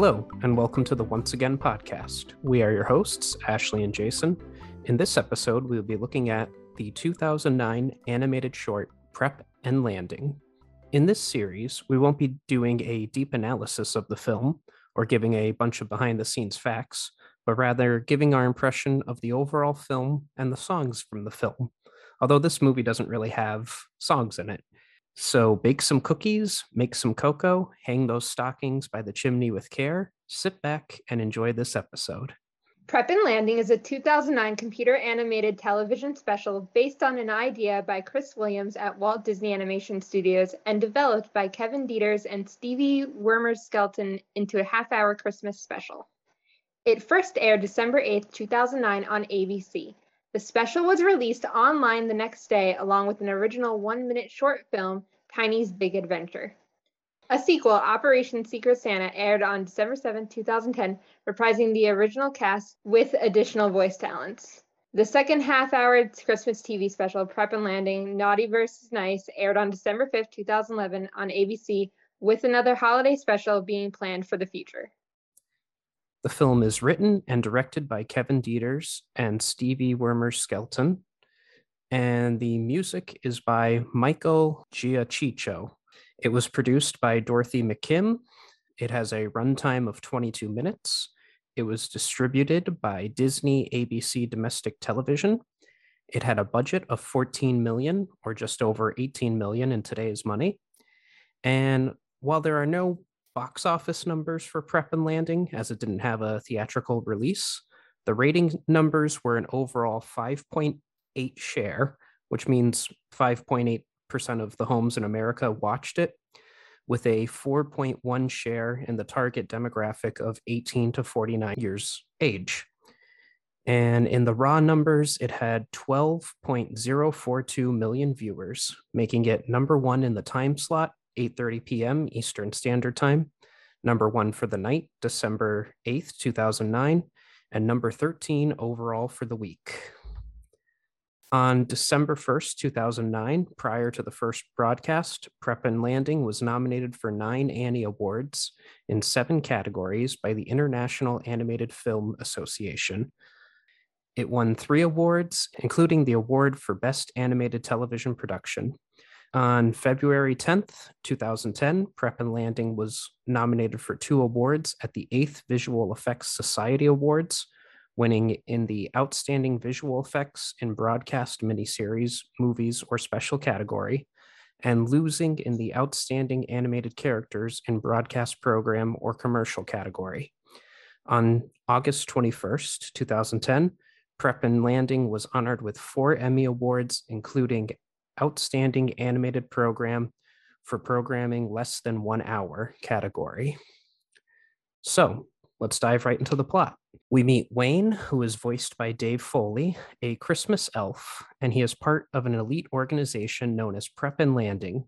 Hello, and welcome to the Once Again podcast. We are your hosts, Ashley and Jason. In this episode, we will be looking at the 2009 animated short Prep and Landing. In this series, we won't be doing a deep analysis of the film or giving a bunch of behind the scenes facts, but rather giving our impression of the overall film and the songs from the film. Although this movie doesn't really have songs in it, so bake some cookies, make some cocoa, hang those stockings by the chimney with care, sit back and enjoy this episode. Prep and Landing is a 2009 computer animated television special based on an idea by Chris Williams at Walt Disney Animation Studios and developed by Kevin Deters and Stevie Wermer-Skelton into a half hour Christmas special. It first aired December 8, 2009 on ABC. The special was released online the next day along with an original one minute short film, Tiny's Big Adventure. A sequel, Operation Secret Santa, aired on December 7, 2010, reprising the original cast with additional voice talents. The second half hour Christmas TV special, Prep and Landing Naughty vs. Nice, aired on December 5, 2011, on ABC, with another holiday special being planned for the future. The film is written and directed by Kevin Deters and Stevie Wermer-Skelton, and the music is by Michael Giacchino. It was produced by Dorothy McKim. It has a runtime of 22 minutes. It was distributed by Disney ABC Domestic Television. It had a budget of 14 million or just over 18 million in today's money. And while there are no box office numbers for Prep and Landing, as it didn't have a theatrical release. The rating numbers were an overall 5.8 share, which means 5.8% of the homes in America watched it, with a 4.1 share in the target demographic of 18 to 49 years age. And in the raw numbers, it had 12.042 million viewers, making it number one in the time slot 8:30 p.m. Eastern Standard Time. Number 1 for the night, December 8th, 2009, and number 13 overall for the week. On December 1st, 2009, prior to the first broadcast, Prep and Landing was nominated for nine Annie Awards in seven categories by the International Animated Film Association. It won three awards, including the award for Best Animated Television Production. On February 10th, 2010, Prep and Landing was nominated for two awards at the 8th Visual Effects Society Awards, winning in the Outstanding Visual Effects in Broadcast Miniseries, Movies, or Special category, and losing in the Outstanding Animated Characters in Broadcast Program or Commercial category. On August 21st, 2010, Prep and Landing was honored with four Emmy Awards, including Outstanding Animated Program for Programming Less Than One Hour category. So let's dive right into the plot. We meet Wayne, who is voiced by Dave Foley, a Christmas elf, and he is part of an elite organization known as Prep and Landing,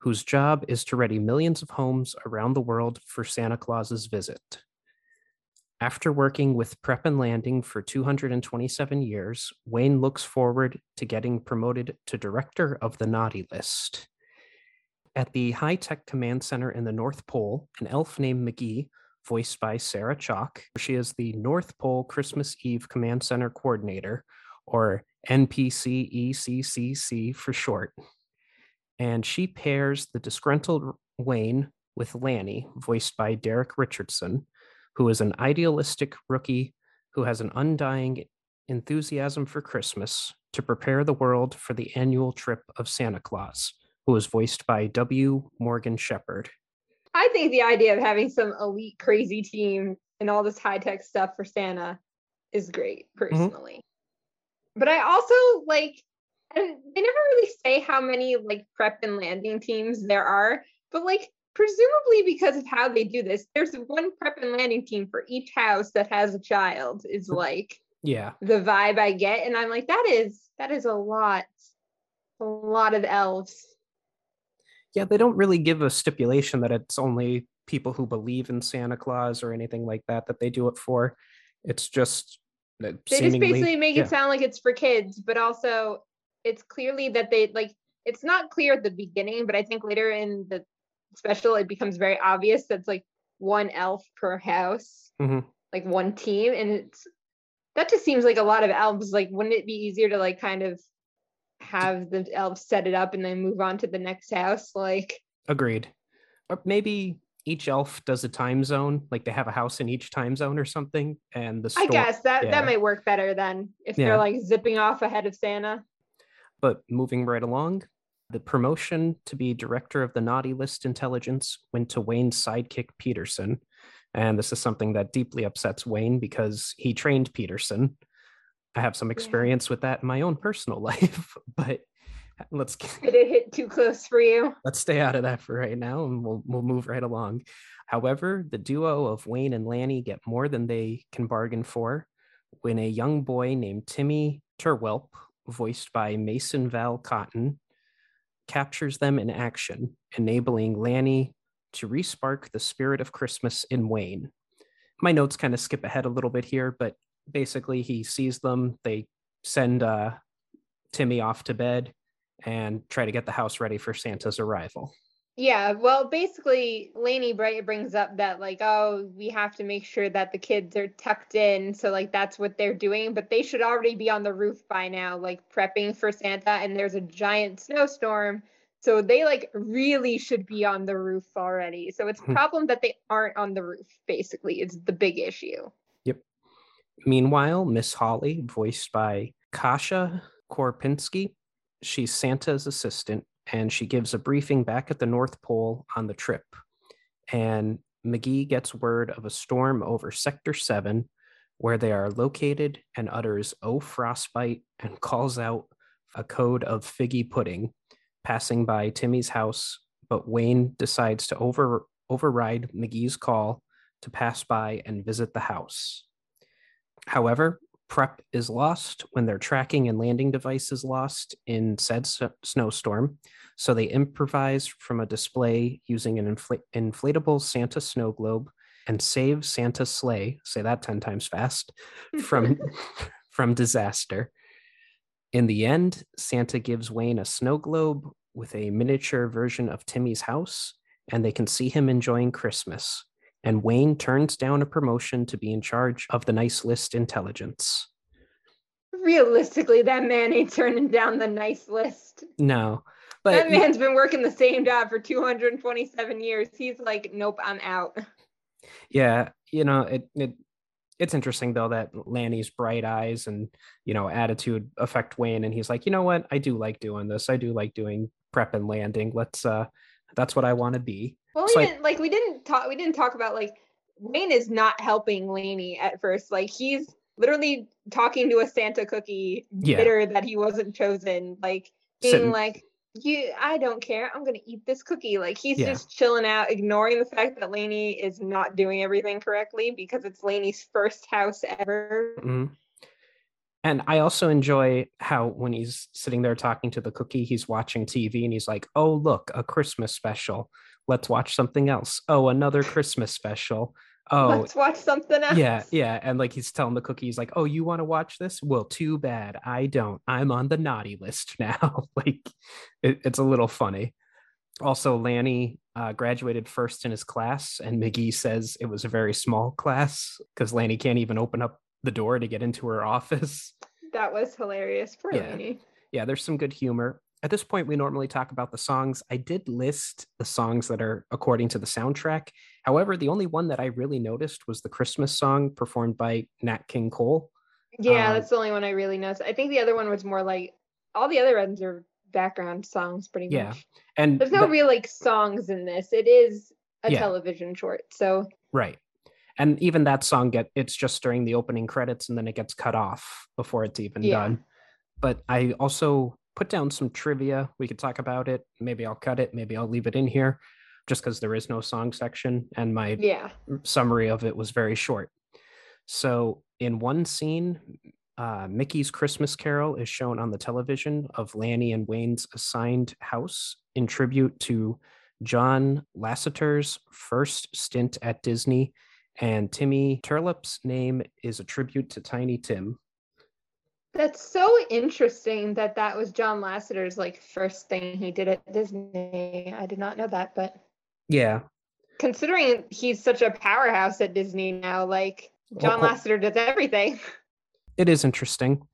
whose job is to ready millions of homes around the world for Santa Claus's visit. After working with Prep and Landing for 227 years, Wayne looks forward to getting promoted to director of the Naughty List. At the high tech command center in the North Pole, an elf named McGee, voiced by Sarah Chalke, she is the North Pole Christmas Eve Command Center Coordinator, or NPCECCC for short. And she pairs the disgruntled Wayne with Lanny, voiced by Derek Richardson, who is an idealistic rookie who has an undying enthusiasm for Christmas to prepare the world for the annual trip of Santa Claus, who is voiced by W. Morgan Sheppard. I think the idea of having some elite crazy team and all this high tech stuff for Santa is great, mm-hmm. personally. Mm-hmm. But I also like, and they never really say how many like prep and landing teams there are, but like presumably because of how they do this, there's one prep and landing team for each house that has a child, is mm-hmm. like Yeah. the vibe I get. And I'm like, that is that is a lot, a lot of elves. Yeah, they don't really give a stipulation that it's only people who believe in Santa Claus or anything like that that they do it for. It's just They just basically make yeah. it sound like it's for kids, but also it's clearly that they like it's not clear at the beginning, but I think later in the special it becomes very obvious that's like one elf per house, Mhm. like one team, and it's that just seems like a lot of elves. Like, wouldn't it be easier to like kind of have the elves set it up and then move on to the next house? Like, Agreed. Or maybe each elf does a time zone, like they have a house in each time zone or something, and the I guess that yeah. that might work better then if Yeah. they're like zipping off ahead of Santa. But moving right along, the promotion to be director of the naughty list intelligence went to Wayne's sidekick Peterson. And this is something that deeply upsets Wayne because he trained Peterson. I have some experience with that in my own personal life, but let's Did it hit too close for you? let's stay out of that for right now and we'll we'll move right along. However, the duo of Wayne and Lanny get more than they can bargain for when a young boy named Timmy Turwelp, voiced by Mason Vale Cotton, captures them in action, enabling Lanny to respark the spirit of Christmas in Wayne. My notes kind of skip ahead a little bit here, but basically he sees them, they send uh, Timmy off to bed and try to get the house ready for Santa's arrival. Yeah, well, basically, Lainey Bright brings up that like, oh, we have to make sure that the kids are tucked in, so like that's what they're doing, but they should already be on the roof by now, like prepping for Santa, and there's a giant snowstorm, so they like really should be on the roof already. So it's a Hmm. problem that they aren't on the roof. Basically, is the big issue. Yep. Meanwhile, Miss Holly, voiced by Kasha Kropinski, she's Santa's assistant and she gives a briefing back at the North Pole on the trip. And McGee gets word of a storm over Sector 7 where they are located and utters Oh Frostbite and calls out a code of figgy pudding, passing by Timmy's house. But Wayne decides to over, override McGee's call to pass by and visit the house. However, prep is lost when their tracking and landing device is lost in said s- snowstorm. So they improvise from a display using an infl- inflatable Santa snow globe and save Santa's sleigh, say that 10 times fast, from, from disaster. In the end, Santa gives Wayne a snow globe with a miniature version of Timmy's house, and they can see him enjoying Christmas and Wayne turns down a promotion to be in charge of the nice list intelligence. Realistically, that man ain't turning down the nice list. No, but that man's been working the same job for 227 years. He's like, nope, I'm out. yeah, you know, it, it it's interesting though that Lanny's bright eyes and you know attitude affect Wayne, and he's like, you know what, I do like doing this. I do like doing prep and landing. Let's uh, that's what I want to be. Well, So we I- didn't like we didn't talk we didn't talk about like Wayne is not helping Laney at first. Like he's literally talking to a Santa cookie, Yeah. bitter that he wasn't chosen. Like being Sitting- like, you, I don't care. I'm gonna eat this cookie. Like he's Yeah. just chilling out, ignoring the fact that Laney is not doing everything correctly because it's Laney's first house ever. Mhm. And I also enjoy how when he's sitting there talking to the cookie, he's watching TV and he's like, oh, look, a Christmas special. Let's watch something else. Oh, another Christmas special. Oh, Let's watch something else. yeah, yeah. And like he's telling the cookie, he's like, oh, you want to watch this? Well, too bad. I don't. I'm on the naughty list now. like it, it's a little funny. Also, Lanny uh, graduated first in his class, and McGee says it was a very small class because Lanny can't even open up the door to get into her office. That was hilarious. Poor Yeah. Laney. Yeah, there's some good humor. At this point, we normally talk about the songs. I did list the songs that are according to the soundtrack. However, the only one that I really noticed was the Christmas song performed by Nat King Cole. Yeah, Um, that's the only one I really noticed. I think the other one was more like all the other ones are background songs pretty Yeah. much. And There's no the- real like songs in this. It is a Yeah. television short. So right. And even that song get it's just during the opening credits and then it gets cut off before it's even Yeah. done. But I also put down some trivia. We could talk about it. Maybe I'll cut it, maybe I'll leave it in here. just because there is no song section and my Yeah. summary of it was very short. So, in one scene, uh, Mickey's Christmas Carol is shown on the television of Lanny and Wayne's assigned house in tribute to John Lasseter's first stint at Disney, and Timmy Turlip's name is a tribute to Tiny Tim. That's so interesting that that was John Lasseter's like first thing he did at Disney. I did not know that, but Yeah, considering he's such a powerhouse at Disney now, like John Well, Lasseter does everything. it is interesting.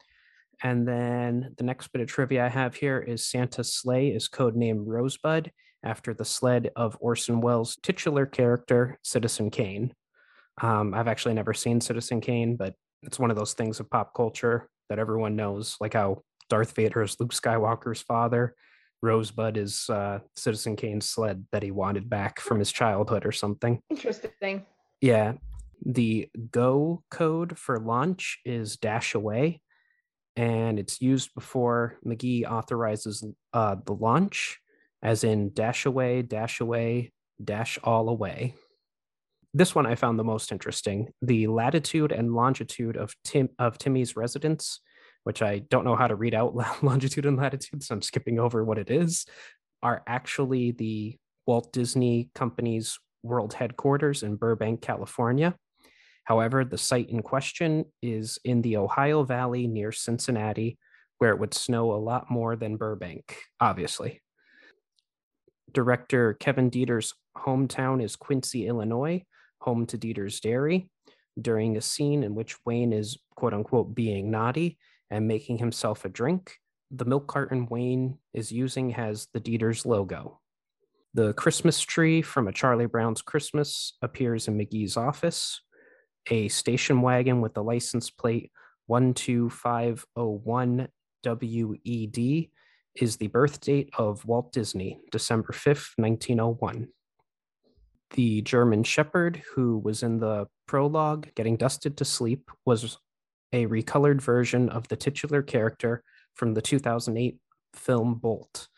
And then the next bit of trivia I have here is Santa's sleigh is codenamed Rosebud after the sled of Orson Welles' titular character, Citizen Kane. Um, I've actually never seen Citizen Kane, but it's one of those things of pop culture that everyone knows, like how Darth Vader is Luke Skywalker's father. Rosebud is uh, Citizen Kane's sled that he wanted back from his childhood or something. Interesting. Yeah. The go code for launch is dash away, and it's used before McGee authorizes uh, the launch, as in dash away, dash away, dash all away. This one I found the most interesting. The latitude and longitude of Tim of Timmy's residence, which I don't know how to read out longitude and latitude, so I'm skipping over what it is, are actually the Walt Disney Company's world headquarters in Burbank, California. However, the site in question is in the Ohio Valley near Cincinnati, where it would snow a lot more than Burbank, obviously. Director Kevin Deters' hometown is Quincy, Illinois, home to Dieter's Dairy. During a scene in which Wayne is quote unquote being naughty and making himself a drink, the milk carton Wayne is using has the Dieter's logo. The Christmas tree from A Charlie Brown's Christmas appears in McGee's office. A station wagon with the license plate 12501 WED is the birth date of Walt Disney, December 5th, 1901. The German Shepherd, who was in the prologue getting dusted to sleep, was a recolored version of the titular character from the 2008 film Bolt,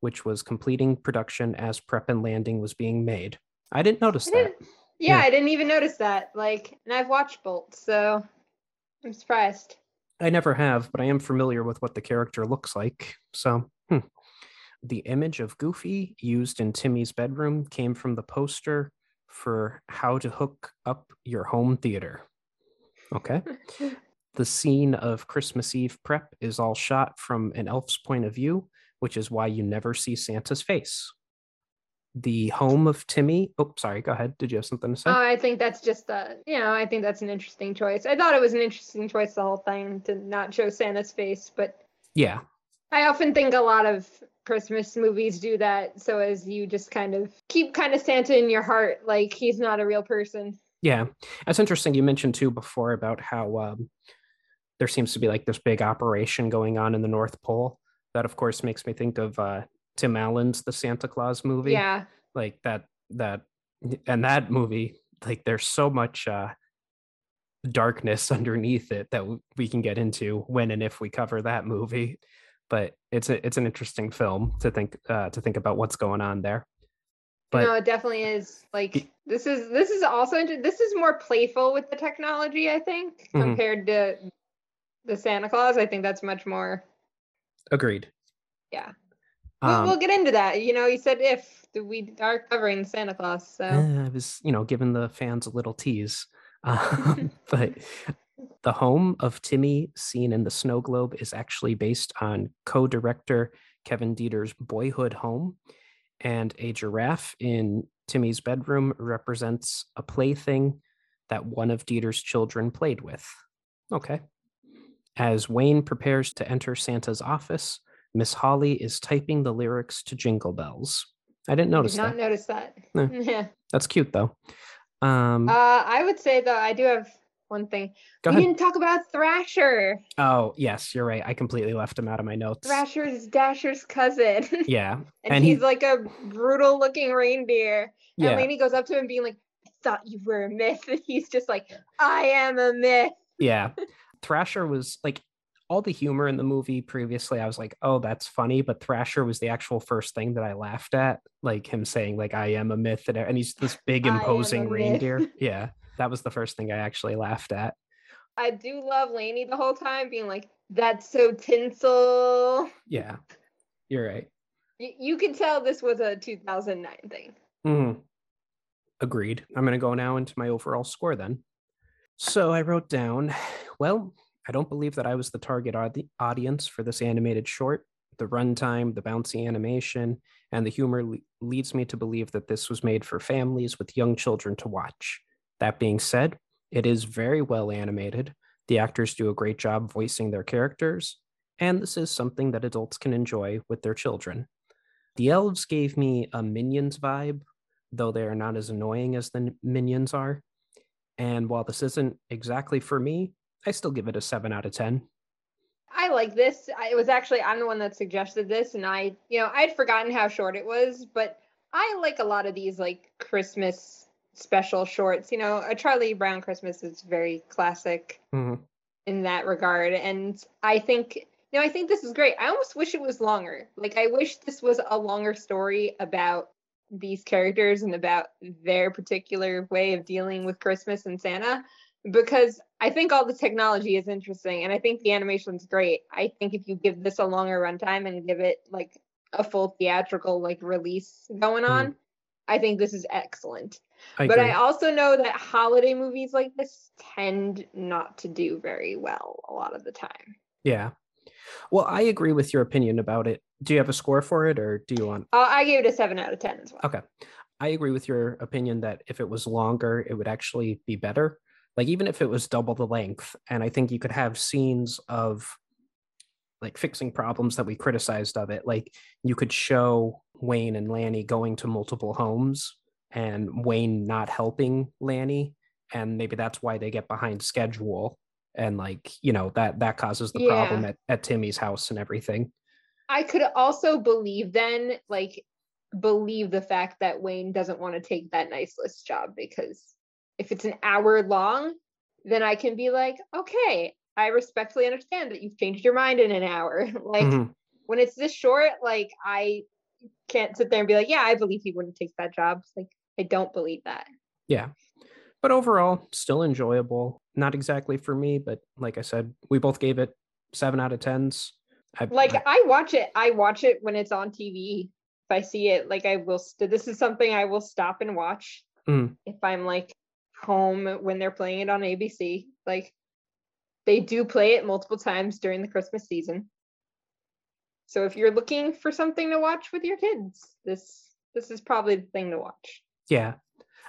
which was completing production as Prep and Landing was being made. I didn't notice I that. didn't, yeah, Yeah. I didn't even notice that. Like, and I've watched Bolt, so I'm surprised. I never have, but I am familiar with what the character looks like. So. The image of Goofy used in Timmy's bedroom came from the poster for how to hook up your home theater. Okay. the scene of Christmas Eve prep is all shot from an elf's point of view, which is why you never see Santa's face. The home of Timmy. Oh, sorry. Go ahead. Did you have something to say? Oh, I think that's just a, you know, I think that's an interesting choice. I thought it was an interesting choice the whole thing to not show Santa's face, but yeah. I often think a lot of Christmas movies do that so as you just kind of keep kind of Santa in your heart, like he's not a real person. Yeah, that's interesting. You mentioned too before about how um, there seems to be like this big operation going on in the North Pole. That, of course, makes me think of uh, Tim Allen's The Santa Claus movie. Yeah. like that that and that movie like there's so much uh darkness underneath it that we can get into when and if we cover that movie but it's a it's an interesting film to think uh to think about what's going on there but no, it definitely is. Like this is this is also this is more playful with the technology, I think, Mhm. compared to the Santa Claus. I think that's much more. agreed Yeah. We'll, um, we'll get into that. You know, you said if we are covering Santa Claus, so i was you know giving the fans a little tease um, but the home of timmy seen in the snow globe is actually based on co-director kevin deters' boyhood home and a giraffe in timmy's bedroom represents a plaything that one of deters' children played with okay as wayne prepares to enter santa's office miss holly is typing the lyrics to jingle bells i didn't I notice did not that notice that. No. Yeah. that's cute though um Uh, I would say though, I do have one thing. go we ahead didn't talk about Thrasher. Oh, yes, you're right. I completely left him out of my notes. Thrasher is Dasher's cousin. Yeah. and, and he- he's like a brutal looking reindeer. And Yeah. Lainey goes up to him being like, I thought you were a myth. And he's just like, I am a myth. Yeah. Thrasher was like all the humor in the movie previously, I was like, oh, that's funny. But Thrasher was the actual first thing that I laughed at, like him saying, like, I am a myth, and, and he's this big imposing reindeer. yeah, that was the first thing I actually laughed at. I do love Laney the whole time being like, that's so tinsel. Yeah, you're right. Y- you can tell this was a 2009 thing. Mm-hmm. Agreed. I'm going to go now into my overall score then. So I wrote down, well, I don't believe that I was the target audi- audience for this animated short. The runtime, the bouncy animation, and the humor le- leads me to believe that this was made for families with young children to watch. That being said, it is very well animated. The actors do a great job voicing their characters, and this is something that adults can enjoy with their children. The elves gave me a Minions vibe, though they are not as annoying as the Minions are. And while this isn't exactly for me, I still give it a 7 out of 10. I like this. I, it was actually I'm the one that suggested this, and I, you know, I'd forgotten how short it was, but I like a lot of these like Christmas special shorts. You know, a Charlie Brown Christmas is very classic mm-hmm. in that regard, and I think, you know, I think this is great. I almost wish it was longer. Like, I wish this was a longer story about these characters and about their particular way of dealing with Christmas and Santa because I think all the technology is interesting and I think the animation's great. I think if you give this a longer runtime and give it like a full theatrical like release going on, mm. I think this is excellent. I but I also know that holiday movies like this tend not to do very well a lot of the time. Yeah. Well, I agree with your opinion about it. Do you have a score for it or do you want? Uh, I gave it a seven out of 10 as well. Okay. I agree with your opinion that if it was longer, it would actually be better like even if it was double the length and i think you could have scenes of like fixing problems that we criticized of it like you could show wayne and lanny going to multiple homes and wayne not helping lanny and maybe that's why they get behind schedule and like you know that that causes the yeah. problem at, at timmy's house and everything i could also believe then like believe the fact that wayne doesn't want to take that nice list job because if it's an hour long, then I can be like, okay, I respectfully understand that you've changed your mind in an hour. like mm-hmm. when it's this short, like I can't sit there and be like, yeah, I believe he wouldn't take that job. Like I don't believe that. Yeah. But overall, still enjoyable. Not exactly for me, but like I said, we both gave it seven out of tens. I, like I, I watch it. I watch it when it's on TV. If I see it, like I will. St- this is something I will stop and watch. Mm. If I'm like home when they're playing it on ABC. Like they do play it multiple times during the Christmas season. So if you're looking for something to watch with your kids, this this is probably the thing to watch. Yeah.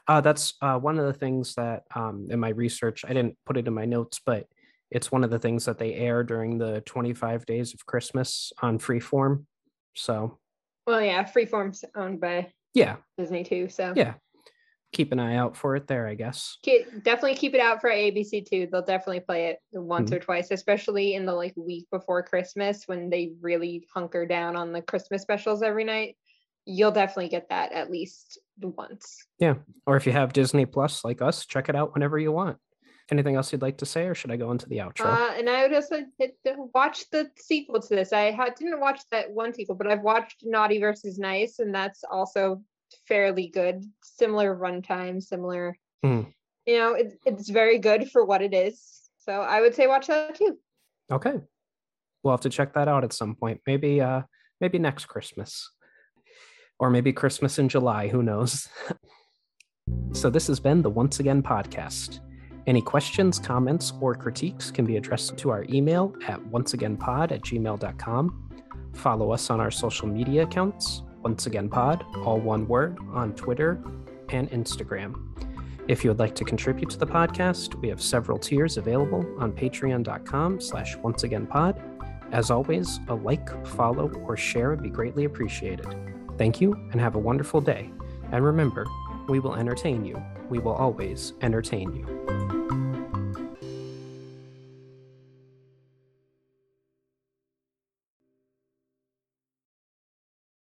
Uh, that's uh, one of the things that um, in my research, I didn't put it in my notes, but it's one of the things that they air during the 25 days of Christmas on Freeform. So, well, yeah, Freeform's owned by yeah Disney too. So yeah, keep an eye out for it there, I guess. Definitely keep it out for ABC too. They'll definitely play it once mm-hmm. or twice, especially in the like week before Christmas when they really hunker down on the Christmas specials every night. You'll definitely get that at least once. Yeah. Or if you have Disney Plus like us, check it out whenever you want. Anything else you'd like to say, or should I go into the outro? Uh, and I would also watch the sequel to this. I had, didn't watch that one sequel, but I've watched Naughty versus Nice, and that's also fairly good, similar runtime, similar. Mm. You know, it, it's very good for what it is. So I would say watch that too. Okay, we'll have to check that out at some point. Maybe, uh, maybe next Christmas, or maybe Christmas in July. Who knows? so this has been the Once Again podcast. Any questions, comments, or critiques can be addressed to our email at onceagainpod at gmail.com. Follow us on our social media accounts once again pod, all one word, on Twitter and Instagram. If you would like to contribute to the podcast, we have several tiers available on patreon.com slash once again pod. As always, a like, follow, or share would be greatly appreciated. Thank you and have a wonderful day. And remember, we will entertain you. We will always entertain you.